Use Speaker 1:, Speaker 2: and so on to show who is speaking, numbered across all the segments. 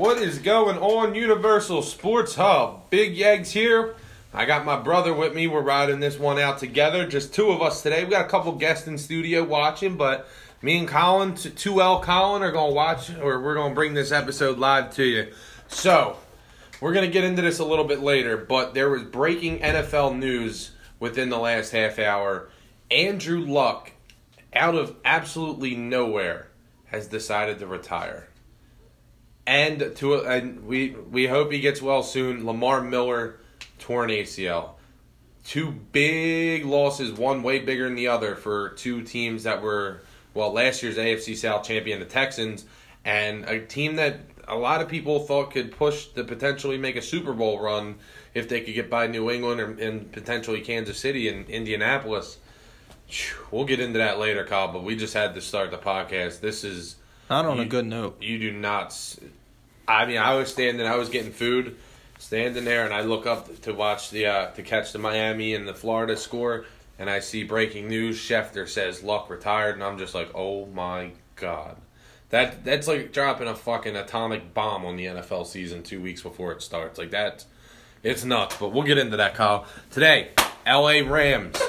Speaker 1: What is going on, Universal Sports Hub? Big Yags here. I got my brother with me. We're riding this one out together. Just two of us today. We got a couple guests in studio watching, but me and Colin, 2L Colin, are going to watch, or we're going to bring this episode live to you. So, we're going to get into this a little bit later, but there was breaking NFL news within the last half hour. Andrew Luck, out of absolutely nowhere, has decided to retire. And to and we we hope he gets well soon. Lamar Miller torn ACL. Two big losses, one way bigger than the other for two teams that were well last year's AFC South champion, the Texans, and a team that a lot of people thought could push to potentially make a Super Bowl run if they could get by New England or, and potentially Kansas City and Indianapolis. We'll get into that later, Kyle. But we just had to start the podcast. This is
Speaker 2: not on
Speaker 1: you,
Speaker 2: a good note.
Speaker 1: You do not. I mean, I was standing. I was getting food, standing there, and I look up to watch the uh, to catch the Miami and the Florida score, and I see breaking news: Schefter says Luck retired, and I'm just like, oh my god. That that's like dropping a fucking atomic bomb on the NFL season two weeks before it starts. Like that, it's nuts. But we'll get into that, Kyle. Today, L.A. Rams,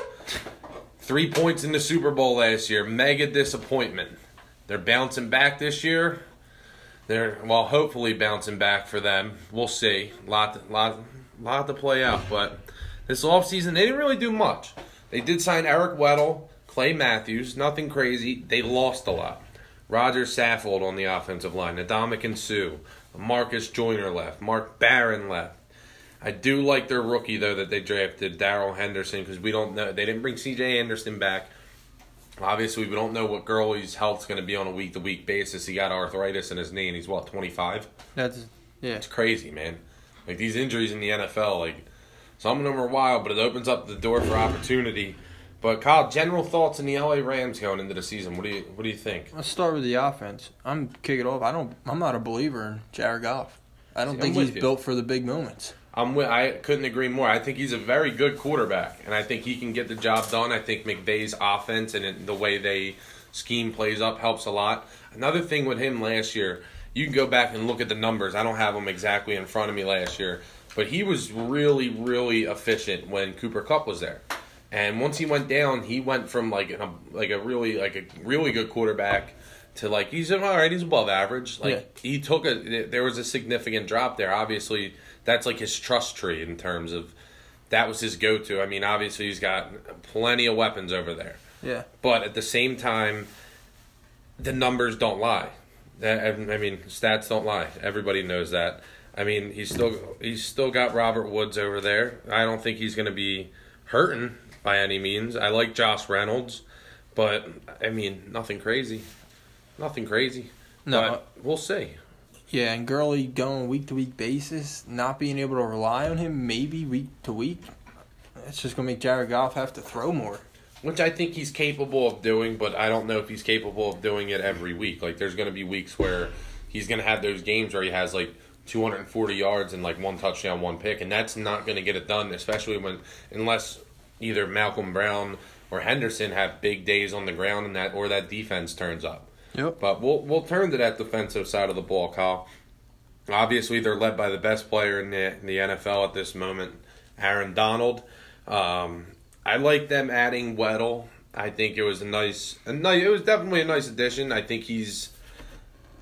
Speaker 1: three points in the Super Bowl last year, mega disappointment. They're bouncing back this year. They're well, hopefully bouncing back for them. We'll see. Lot, lot, lot to play out. But this offseason, they didn't really do much. They did sign Eric Weddle, Clay Matthews, nothing crazy. They lost a lot. Roger Saffold on the offensive line, Ndamukong Suh, Marcus Joyner left, Mark Barron left. I do like their rookie though that they drafted, Darrell Henderson, because we don't know they didn't bring C.J. Anderson back. Obviously, we don't know what Gurley's health's going to be on a week to week basis. He got arthritis in his knee, and he's what twenty five.
Speaker 2: That's yeah.
Speaker 1: It's crazy, man. Like these injuries in the NFL, like some of them are wild, but it opens up the door for opportunity. But Kyle, general thoughts on the LA Rams going into the season. What do you what do you think?
Speaker 2: Let's start with the offense. I'm kick it off. I don't. I'm not a believer in Jared Goff. I don't
Speaker 1: See,
Speaker 2: think he's
Speaker 1: you.
Speaker 2: built for the big moments.
Speaker 1: I'm with, I couldn't agree more. I think he's a very good quarterback, and I think he can get the job done. I think McVay's offense and the way they scheme plays up helps a lot. Another thing with him last year, you can go back and look at the numbers. I don't have them exactly in front of me last year, but he was really, really efficient when Cooper Kupp was there. And once he went down, he went from like a, like a really like a really good quarterback to like he's all right. He's above average. Like he took a there was a significant drop there. Obviously, that's like his trust tree in terms of that was his go to. I mean, obviously he's got plenty of weapons over there,
Speaker 2: Yeah.
Speaker 1: but at the same time, the numbers don't lie. I mean, stats don't lie. Everybody knows that. I mean, he's still he's still got Robert Woods over there. I don't think he's going to be hurting by any means. I like Josh Reynolds, but I mean, nothing crazy. Nothing crazy.
Speaker 2: No.
Speaker 1: But we'll see.
Speaker 2: Yeah, and Gurley going week to week basis, not being able to rely on him, maybe week to week. It's just gonna make Jared Goff have to throw more.
Speaker 1: Which I think he's capable of doing, but I don't know if he's capable of doing it every week. Like, there's to be weeks where he's to have those games where he has like 240 yards and like one touchdown, one pick, and that's not going to get it done, especially when unless either Malcolm Brown or Henderson have big days on the ground and that or that defense turns up.
Speaker 2: Yep.
Speaker 1: But we'll we'll turn to that defensive side of the ball, Kyle. Obviously, they're led by the best player in the in the NFL at this moment, Aaron Donald. Um, I like them adding Weddle. I think it was a nice, a nice. It was definitely a nice addition. I think he's.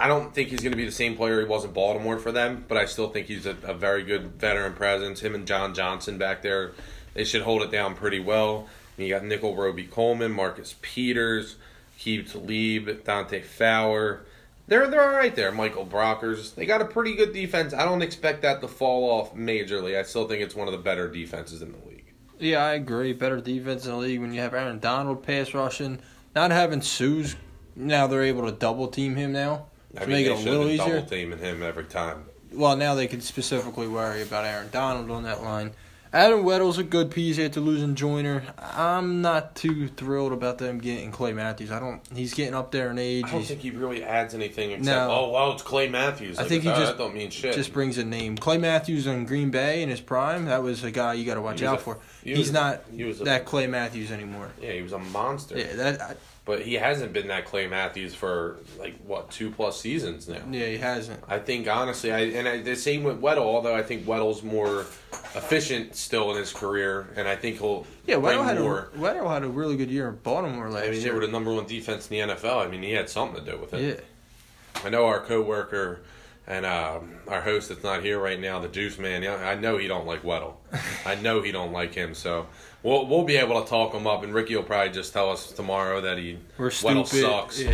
Speaker 1: I don't think he's going to be the same player he was in Baltimore for them, but I still think he's a, a very good veteran presence. Him and John Johnson back there, they should hold it down pretty well. And you got Nickell Robey-Coleman, Marcus Peters, Keith Lieb, Dante Fowler. They're they're all right there. Michael Brockers. They got a pretty good defense. I don't expect that to fall off majorly. I still think it's one of the better defenses in the league.
Speaker 2: Yeah, I agree. Better defense in the league when you have Aaron Donald pass rushing. Not having Suh's now they're able to double team him now.
Speaker 1: I mean,
Speaker 2: make it a little easier.
Speaker 1: double teaming him every time.
Speaker 2: Well, now they can specifically worry about Aaron Donald on that line. Adam Weddle's a good piece after losing Joyner. I'm not too thrilled about them getting Clay Matthews. I don't. He's getting up there in age.
Speaker 1: I don't
Speaker 2: He's,
Speaker 1: think he really adds anything except
Speaker 2: No.
Speaker 1: oh wow, it's Clay Matthews.
Speaker 2: I think he uh,
Speaker 1: that,
Speaker 2: just-
Speaker 1: don't mean shit.
Speaker 2: just brings a name. Clay Matthews in Green Bay in his prime. That was a guy you got to watch out
Speaker 1: a-
Speaker 2: for.
Speaker 1: he
Speaker 2: He's
Speaker 1: was-
Speaker 2: not
Speaker 1: he was a-
Speaker 2: that Clay Matthews anymore.
Speaker 1: yeah, he was a monster.
Speaker 2: Yeah, that I,
Speaker 1: but he hasn't been that Clay Matthews for like what two plus seasons now.
Speaker 2: Yeah, he hasn't.
Speaker 1: I think honestly, I and I, the same with Weddle. Although I think Weddle's more efficient still in his career, and I think he'll
Speaker 2: Yeah, Weddle had, a. Weddle had a really good year in Baltimore last
Speaker 1: I mean, they were the number one defense in the NFL. I mean, he had something to do with it.
Speaker 2: yeah.
Speaker 1: I know our coworker and um, our host that's not here right now, the Juice Man. yeah, I know he don't like Weddle. I know he don't like him. So we'll we'll be able to talk him up, and Ricky will probably just tell us tomorrow that he
Speaker 2: We're
Speaker 1: Weddle
Speaker 2: stupid.
Speaker 1: sucks.
Speaker 2: Yeah.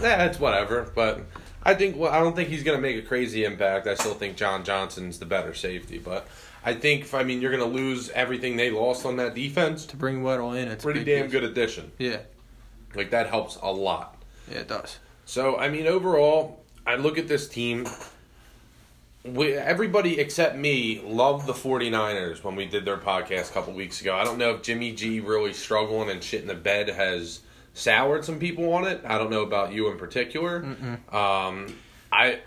Speaker 1: Yeah, it's whatever. But I think well, I don't think he's gonna make a crazy impact. I still think John Johnson's the better safety, but. I think, I mean, you're going to lose everything they lost on that defense.
Speaker 2: To bring Weddle in, it's a
Speaker 1: Pretty
Speaker 2: big
Speaker 1: damn good addition.
Speaker 2: Yeah,
Speaker 1: Like, that helps a lot.
Speaker 2: yeah, it does.
Speaker 1: So, I mean, overall, I look at this team. We, everybody except me loved the 49ers when we did their podcast a couple weeks ago. I don't know if Jimmy G really struggling and shit in the bed has soured some people on it. I don't know about you in particular. Um, I,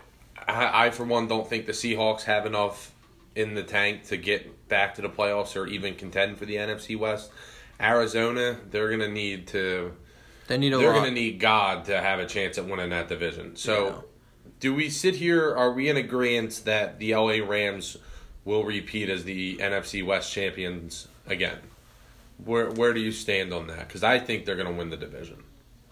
Speaker 1: I, I, for one, don't think the Seahawks have enough in the tank to get back to the playoffs or even contend for the NFC West. Arizona, they're going to need to
Speaker 2: They need a
Speaker 1: they're
Speaker 2: lot.
Speaker 1: going to need God to have a chance at winning that division. So,
Speaker 2: Yeah.
Speaker 1: Do we sit here? Are we in agreement that the LA Rams will repeat as the NFC West champions again? Where Where do you stand on that? Because I think they're going to win the division.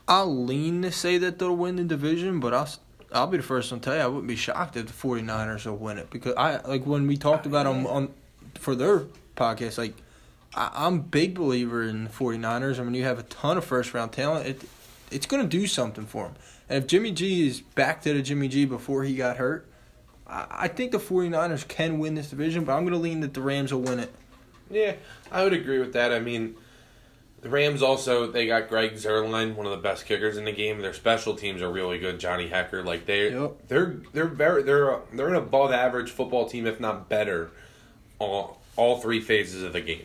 Speaker 2: I'll lean to say that they'll win the division, but I'll I'll be the first one to tell you I wouldn't be shocked if the 49ers will win it because I like when we talked about them on for their podcast like I, I'm a big believer in the 49ers I mean, you have a ton of first round talent it it's going to do something for them. And if Jimmy G is back to the Jimmy G before he got hurt, I, I think the 49ers can win this division, but I'm going to lean that the Rams will win it.
Speaker 1: Yeah, I would agree with that. I mean, the Rams also they got Greg Zuerlein, one of the best kickers in the game. Their special teams are really good. Johnny Hekker, like they
Speaker 2: Yep.
Speaker 1: they're they're very they're they're an above average football team, if not better, all all three phases of the game.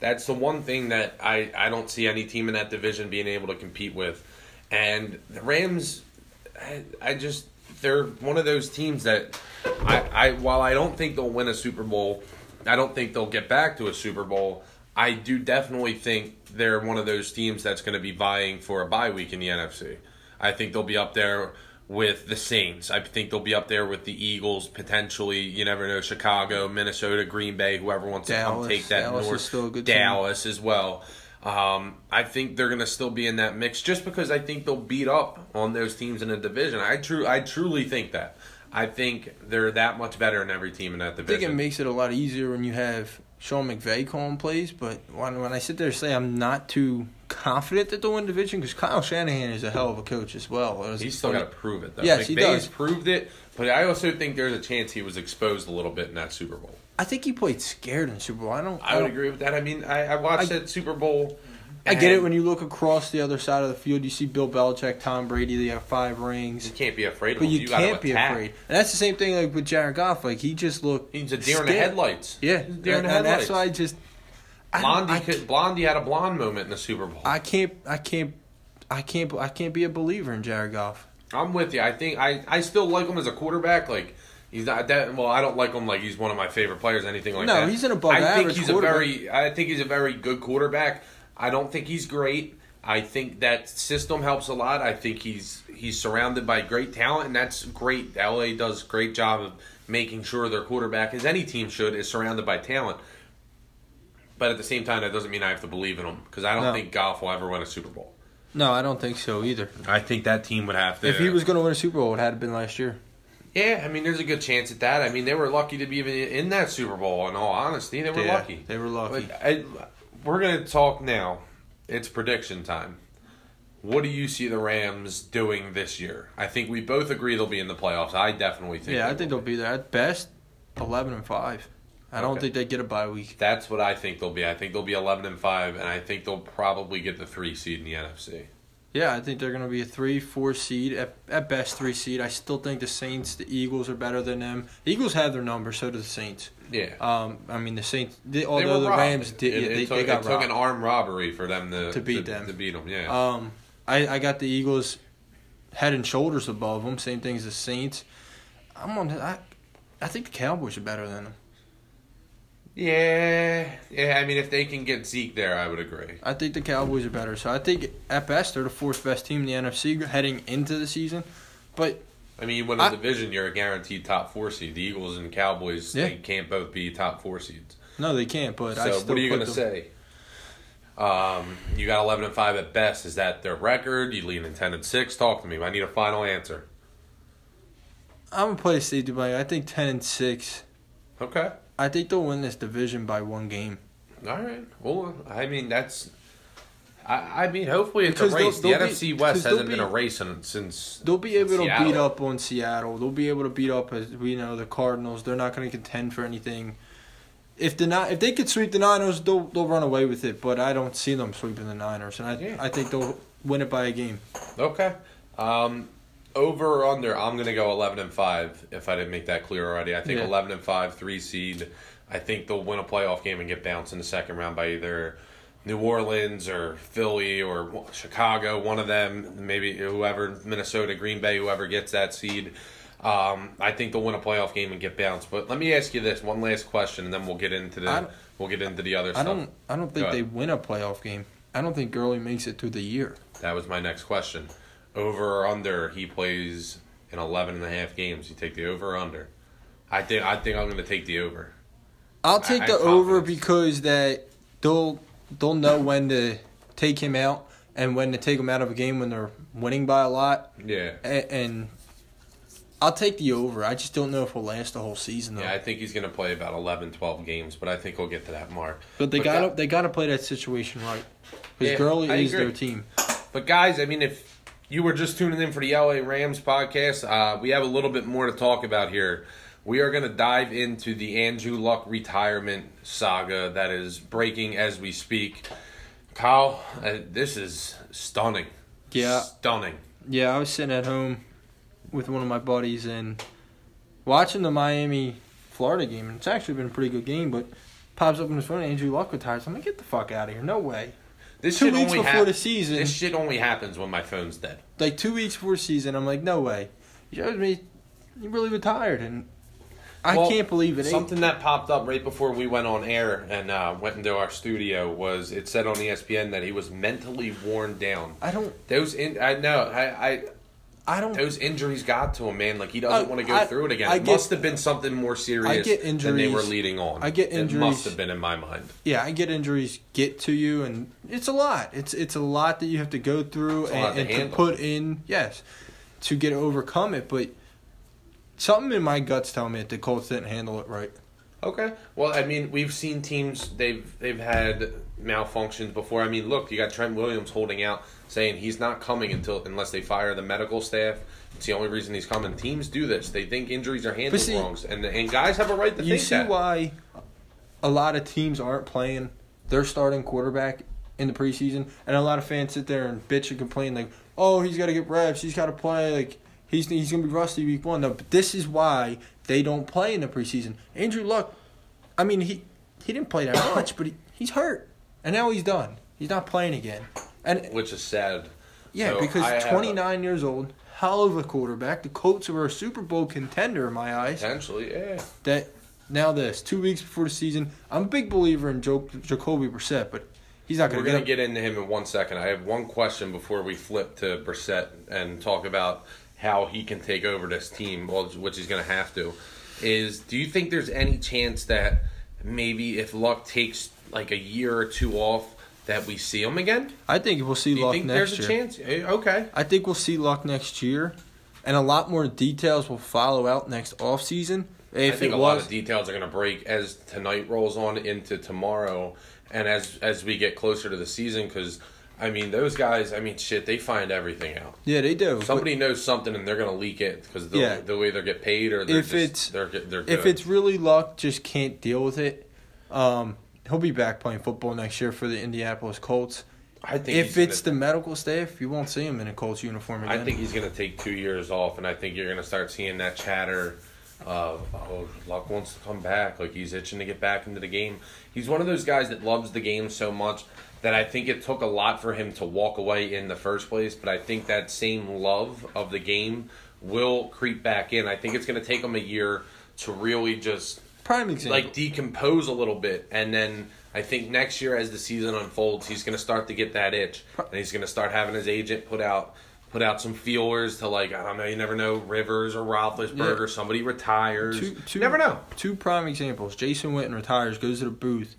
Speaker 1: That's the one thing that I I don't see any team in that division being able to compete with, and the Rams, I, I just they're one of those teams that I, I while I don't think they'll win a Super Bowl, I don't think they'll get back to a Super Bowl. I do definitely think they're one of those teams that's going to be vying for a bye week in the NFC. I think they'll be up there with the Saints. I think they'll be up there with the Eagles potentially. You never know. Chicago, Minnesota, Green Bay, whoever wants to come take that
Speaker 2: Dallas is
Speaker 1: north.
Speaker 2: still a good team.
Speaker 1: Dallas as well. Um, I think they're going to still be in that mix just because I think they'll beat up on those teams in the division. I true I truly think that. I think they're that much better in every team in that division.
Speaker 2: I think it makes it a lot easier when you have Sean McVay calling plays, but when, when I sit there and say I'm not too confident that they'll win the division, because Kyle Shanahan is a hell of a coach as well. Was-
Speaker 1: He's still got to prove it though.
Speaker 2: Yes, he
Speaker 1: McVay's
Speaker 2: does.
Speaker 1: proved it, but I also think there's a chance he was exposed a little bit in that Super Bowl.
Speaker 2: I think he played scared in Super Bowl. I don't.
Speaker 1: I would
Speaker 2: don't-
Speaker 1: agree with that. I mean, I, I watched
Speaker 2: I-
Speaker 1: that Super Bowl.
Speaker 2: I get it when you look across the other side of the field. You see Bill Belichick, Tom Brady. They have five rings,
Speaker 1: you can't be afraid of
Speaker 2: but you,
Speaker 1: gotta
Speaker 2: can't be
Speaker 1: attack.
Speaker 2: afraid. And that's the same thing like with Jared Goff. Like he just looked.
Speaker 1: He's a deer in the headlights.
Speaker 2: Yeah,
Speaker 1: deer in
Speaker 2: and,
Speaker 1: the
Speaker 2: and
Speaker 1: headlights.
Speaker 2: that's why I just.
Speaker 1: Blondie,
Speaker 2: I,
Speaker 1: could, Blondie had a blonde moment in the Super Bowl.
Speaker 2: I can't. I can't. I can't. I can't be a believer in Jared Goff.
Speaker 1: I'm with you. I think I, I still like him as a quarterback. Like he's not that well. I don't like him like he's one of my favorite players. Anything like
Speaker 2: No,
Speaker 1: that.
Speaker 2: No, he's an above
Speaker 1: I think he's a very. I think he's a very good quarterback. I don't think he's great. I think that system helps a lot. I think he's he's surrounded by great talent, and that's great. LA does a great job of making sure their quarterback, as any team should, is surrounded by talent. But at the same time, that doesn't mean I have to believe in them because I don't
Speaker 2: No.
Speaker 1: think Goff will ever win a Super Bowl.
Speaker 2: No, I don't think so either.
Speaker 1: I think that team would have to.
Speaker 2: If he was going to win a Super Bowl, it had been last year.
Speaker 1: Yeah, I mean, there's a good chance at that. I mean, they were lucky to be even in that Super Bowl. In all honesty, they were
Speaker 2: Yeah,
Speaker 1: lucky.
Speaker 2: They were lucky.
Speaker 1: But I, we're gonna talk now. It's prediction time. What do you see the Rams doing this year? I think we both agree they'll be in the playoffs. I definitely think.
Speaker 2: yeah, I
Speaker 1: they
Speaker 2: think they'll be there at best. Eleven and five. I don't
Speaker 1: Okay.
Speaker 2: think they get a bye week.
Speaker 1: That's what I think they'll be. I think they'll be 11 and five, and I think they'll probably get the three seed in the NFC.
Speaker 2: Yeah, I think they're going to be a three, four seed at, at best three seed. I still think the Saints, the Eagles are better than them. The Eagles have their number, so do the Saints.
Speaker 1: Yeah.
Speaker 2: Um, I mean the Saints. They,
Speaker 1: They
Speaker 2: although
Speaker 1: were
Speaker 2: the. Rams did,
Speaker 1: It,
Speaker 2: yeah,
Speaker 1: it
Speaker 2: they,
Speaker 1: took,
Speaker 2: they got
Speaker 1: it took an armed robbery for them to
Speaker 2: To beat them.
Speaker 1: To beat them, yeah.
Speaker 2: Um, I, I got the Eagles head and shoulders above them. Same thing as the Saints. I'm on. I, I think the Cowboys are better than them.
Speaker 1: Yeah, yeah. I mean, if they can get Zeke there, I would agree.
Speaker 2: I think the Cowboys are better. So I think at best they're the fourth best team in the NFC heading into the season. But
Speaker 1: I mean, you win a division, you're a guaranteed top four seed. The Eagles and Cowboys,
Speaker 2: Yeah.
Speaker 1: they can't both be top four seeds.
Speaker 2: no, they can't. But I
Speaker 1: So what are you going to
Speaker 2: them-
Speaker 1: say? Um, you got eleven and five at best. Is that their record? You lean in ten and six. Talk to me. I need a final answer.
Speaker 2: I'm gonna play it safe, Dubai. I think ten and six.
Speaker 1: Okay.
Speaker 2: I think they'll win this division by one game.
Speaker 1: All right. Well, I mean that's. I, I mean, hopefully it's
Speaker 2: Because
Speaker 1: a
Speaker 2: they'll-
Speaker 1: race.
Speaker 2: they'll
Speaker 1: the
Speaker 2: be-
Speaker 1: NFC West hasn't been a race in, since.
Speaker 2: They'll be able to beat up on Seattle. They'll be able to beat up as we know the Cardinals. They're not going to contend for anything. If the if they could sweep the Niners, they'll they'll run away with it. But I don't see them sweeping the Niners, and I
Speaker 1: Yeah.
Speaker 2: I think they'll win it by a game.
Speaker 1: Okay. Um, over or under? I'm gonna go eleven and five. If I didn't make that clear already, I think
Speaker 2: Yeah.
Speaker 1: eleven and five, three seed. I think they'll win a playoff game and get bounced in the second round by either New Orleans or Philly or Chicago. One of them, maybe whoever, Minnesota, Green Bay, whoever gets that seed. Um, I think they'll win a playoff game and get bounced. But let me ask you this one last question, and then we'll get into the we'll get into the other
Speaker 2: I
Speaker 1: stuff.
Speaker 2: don't I don't think they win a playoff game. I don't think Gurley makes it through the year.
Speaker 1: That was my next question. Over or under? He plays in 11 and a half games. You take the over or under? I think I think I'm going to take the over.
Speaker 2: I'll take
Speaker 1: I
Speaker 2: the
Speaker 1: have
Speaker 2: over because that they'll they'll know when to take him out and when to take him out of a game when they're winning by a lot.
Speaker 1: Yeah.
Speaker 2: And, and I'll take the over. I just don't know if he'll last the whole season though.
Speaker 1: Yeah, I think he's going to play about 11, 12 games, but I think he'll get to that mark.
Speaker 2: but they got to they got to play that situation right. Because
Speaker 1: Yeah,
Speaker 2: Gurley is
Speaker 1: agree.
Speaker 2: their team.
Speaker 1: But guys, I mean, if you were just tuning in for the LA Rams podcast, uh, we have a little bit more to talk about here. We are going to dive into the Andrew Luck retirement saga that is breaking as we speak. Kyle, uh, this is stunning.
Speaker 2: Yeah.
Speaker 1: Stunning.
Speaker 2: Yeah, I was sitting at home with one of my buddies and watching the Miami Florida game. And it's actually been a pretty good game, but pops up on his phone. Andrew Luck retires. I'm like, get the fuck out of here. No way.
Speaker 1: This
Speaker 2: Two weeks
Speaker 1: only
Speaker 2: before
Speaker 1: hap-
Speaker 2: the season.
Speaker 1: This shit only happens when my phone's dead.
Speaker 2: like two weeks before season, I'm like, no way. He shows me he really retired, and I
Speaker 1: Well,
Speaker 2: can't believe it.
Speaker 1: Something that popped up right before we went on air and uh, went into our studio was it said on ESPN that he was mentally worn down.
Speaker 2: I don't.
Speaker 1: Those in I know I, I
Speaker 2: I don't.
Speaker 1: those injuries got to him, man. Like he doesn't uh,
Speaker 2: I-
Speaker 1: want to go
Speaker 2: I-
Speaker 1: through it again.
Speaker 2: I
Speaker 1: it
Speaker 2: get-
Speaker 1: must have been something more serious I
Speaker 2: get
Speaker 1: than they were leading on.
Speaker 2: I get
Speaker 1: It must have been in my mind.
Speaker 2: Yeah, I get injuries get to you, and it's a lot. It's it's a lot that you have to go through
Speaker 1: It's a lot
Speaker 2: and,
Speaker 1: to
Speaker 2: and to put in. Yes, to get overcome it, but something in my guts tell me that the Colts didn't handle it right.
Speaker 1: Okay. Well, I mean, we've seen teams they've they've had malfunctions before. I mean, look, you got Trent Williams holding out, saying he's not coming until unless they fire the medical staff. It's the only reason he's coming. Teams do this. They think injuries are handled
Speaker 2: see-
Speaker 1: wrongs, and and guys have a right to think.
Speaker 2: You
Speaker 1: think
Speaker 2: see
Speaker 1: that.
Speaker 2: why a lot of teams aren't playing their starting quarterback in the preseason, and a lot of fans sit there and bitch and complain like, "Oh, he's got to get reps. He's got to play. Like he's he's gonna be rusty week one." No, but this is why they don't play in the preseason. Andrew Luck, I mean he he didn't play that much, but he, he's hurt, and now he's done. He's not playing again, and
Speaker 1: which is sad.
Speaker 2: yeah,
Speaker 1: So, I
Speaker 2: because
Speaker 1: have a-
Speaker 2: 29 years old, hell of a quarterback. The Colts were a Super Bowl contender in my eyes
Speaker 1: Potentially, yeah.
Speaker 2: that now this two weeks before the season. I'm a big believer in jo- Jacoby Brissett, but he's not going to.
Speaker 1: We're going to
Speaker 2: get.
Speaker 1: get into him in one second. I have one question before we flip to Brissett and talk about how he can take over this team, which he's going to have to. Is do you think there's any chance that maybe if Luck takes like a year or two off, that we see him again?
Speaker 2: I think we'll see
Speaker 1: Do you
Speaker 2: Luck
Speaker 1: think
Speaker 2: next
Speaker 1: there's a
Speaker 2: year.
Speaker 1: chance? Eh, Okay.
Speaker 2: I think we'll see Luck next year, and a lot more details will follow out next offseason.
Speaker 1: I
Speaker 2: If
Speaker 1: think
Speaker 2: it
Speaker 1: a lot
Speaker 2: was,
Speaker 1: of details are going to break as tonight rolls on into tomorrow, and as as we get closer to the season. Because I mean, those guys. I mean, shit, they find everything out.
Speaker 2: yeah, they do. but
Speaker 1: Somebody knows something and they're gonna leak it because the,
Speaker 2: Yeah.
Speaker 1: the way they get paid or they're
Speaker 2: If
Speaker 1: just,
Speaker 2: it's-
Speaker 1: they're they're
Speaker 2: if it's really Luck, just can't deal with it. Um, he'll be back playing football next year for the Indianapolis Colts.
Speaker 1: I think
Speaker 2: If it's
Speaker 1: gonna,
Speaker 2: the medical staff, you won't see him in a Colts uniform again.
Speaker 1: I think he's gonna take two years off, and I think you're gonna start seeing that chatter. Of, oh, Luck wants to come back. Like he's itching to get back into the game. He's one of those guys that loves the game so much that I think it took a lot for him to walk away in the first place. But I think that same love of the game will creep back in. I think it's going to take him a year to really just
Speaker 2: prime example.
Speaker 1: like decompose a little bit, and then I think next year as the season unfolds, he's going to start to get that itch, and he's going to start having his agent put out put out some feelers to like I don't know, you never know Rivers or Roethlisberger,
Speaker 2: Yeah.
Speaker 1: somebody retires,
Speaker 2: Two- two-
Speaker 1: never know.
Speaker 2: two prime examples. Jason Witten retires, goes to the booth,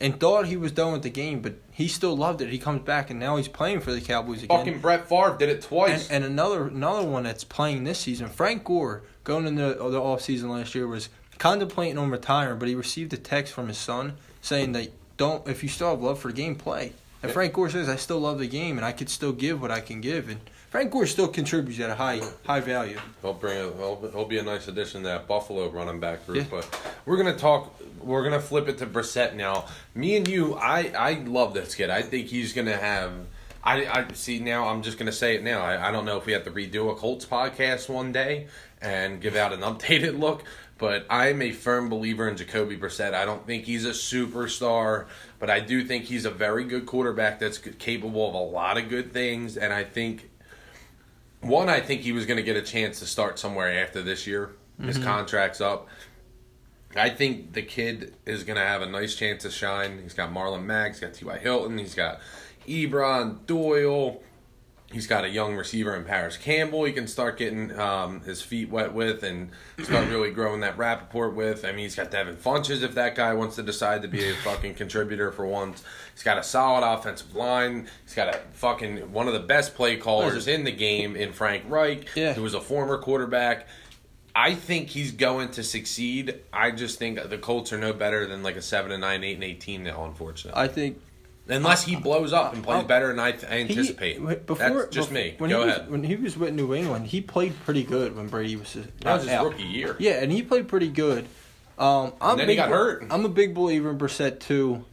Speaker 2: and thought he was done with the game, but he still loved it. He comes back, and now he's playing for the Cowboys again.
Speaker 1: Fucking Brett Favre did it twice.
Speaker 2: and another another one that's playing this season, Frank Gore, going into the, the off season last year, was contemplating on retiring, but he received a text from his son saying that don't if you still have love for the game, play. And
Speaker 1: Yeah.
Speaker 2: Frank Gore says, I still love the game, and I could still give what I can give. And Frank Gore still contributes at a high high value.
Speaker 1: He'll bring a, he'll, he'll be a nice addition to that Buffalo running back group.
Speaker 2: Yeah.
Speaker 1: But we're gonna talk. We're gonna flip it to Brissett now. Me and you, I I love this kid. I think he's gonna have. I, I see now. I'm just gonna say it now. I, I don't know if we have to redo a Colts podcast one day and give out an updated look. But I'm a firm believer in Jacoby Brissett. I don't think he's a superstar, but I do think he's a very good quarterback that's capable of a lot of good things. And I think one, I think he was going to get a chance to start somewhere after this year. His mm-hmm. contract's up. I think the kid is going to have a nice chance to shine. He's got Marlon Mack, he's got T.Y. Hilton, he's got Ebron, Doyle. He's got a young receiver in Parris Campbell. He can start getting um, his feet wet with and start really growing that Rappaport with. I mean, he's got Devin Funchess if that guy wants to decide to be a fucking contributor for once. He's got a solid offensive line. He's got a fucking one of the best play callers in the game in Frank Reich,
Speaker 2: Yeah.
Speaker 1: who was a former quarterback. I think he's going to succeed. I just think the Colts are no better than like a seven and nine, eight and eighteen now. Unfortunately,
Speaker 2: I think
Speaker 1: unless he blows up and plays better than I, I
Speaker 2: he-
Speaker 1: anticipate.
Speaker 2: before,
Speaker 1: That's just
Speaker 2: bef-
Speaker 1: me.
Speaker 2: When
Speaker 1: Go
Speaker 2: he was,
Speaker 1: ahead.
Speaker 2: when he was with New England, he played pretty good when Brady was
Speaker 1: That was his
Speaker 2: out.
Speaker 1: rookie year.
Speaker 2: Yeah, and he played pretty good. Um, I'm
Speaker 1: And then
Speaker 2: a
Speaker 1: he
Speaker 2: big
Speaker 1: got hurt.
Speaker 2: I'm a big believer in Brissett too.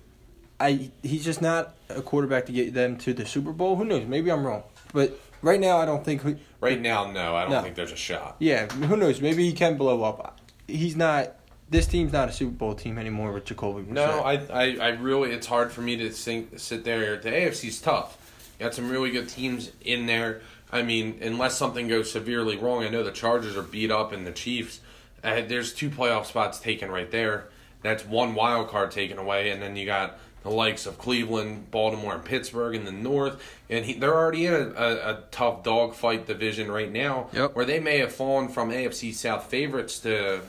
Speaker 2: I he's just not a quarterback to get them to the Super Bowl. Who knows? Maybe I'm wrong, but right now I don't think.
Speaker 1: Right now, no, I don't
Speaker 2: No.
Speaker 1: think there's a shot.
Speaker 2: yeah, who knows? Maybe he can blow up. He's not. This team's not a Super Bowl team anymore with Jacoby. Brissett.
Speaker 1: No, I, I, I really, it's hard for me to think, sit there. The AFC's tough. You got some really good teams in there. I mean, unless something goes severely wrong, I know the Chargers are beat up and the Chiefs. Uh, there's two playoff spots taken right there. That's one wild card taken away, and then you got the likes of Cleveland, Baltimore, and Pittsburgh in the North, and he, they're already in a, a, a tough dogfight division right now,
Speaker 2: Yep.
Speaker 1: where they may have fallen from AFC South favorites to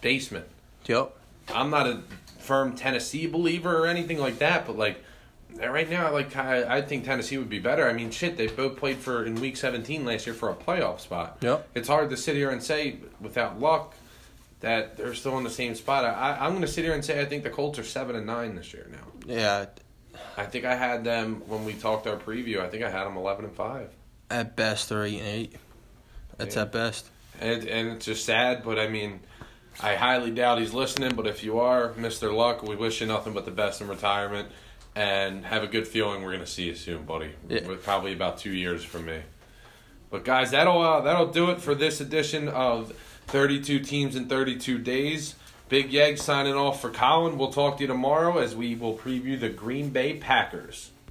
Speaker 1: basement.
Speaker 2: Yep.
Speaker 1: I'm not a firm Tennessee believer or anything like that, but like right now, like I, I think Tennessee would be better. I mean, shit, they both played for in Week 17 last year for a playoff spot.
Speaker 2: Yep.
Speaker 1: It's hard to sit here and say without luck that they're still in the same spot. I, I'm going to sit here and say I think the Colts are seven and nine this year now.
Speaker 2: Yeah.
Speaker 1: I think I had them when we talked our preview. I think I had them 11 and five.
Speaker 2: At best, they're eight and eight. That's
Speaker 1: Yeah.
Speaker 2: at best.
Speaker 1: And and it's just sad, but I mean, I highly doubt he's listening. But if you are, Mister Luck, we wish you nothing but the best in retirement, and have a good feeling we're gonna see you soon, buddy.
Speaker 2: Yeah.
Speaker 1: With probably about two years from me. But guys, that'll uh, that'll do it for this edition of 32 teams in 32 days. Big Yeg signing off for Colin. We'll talk to you tomorrow as we will preview the Green Bay Packers.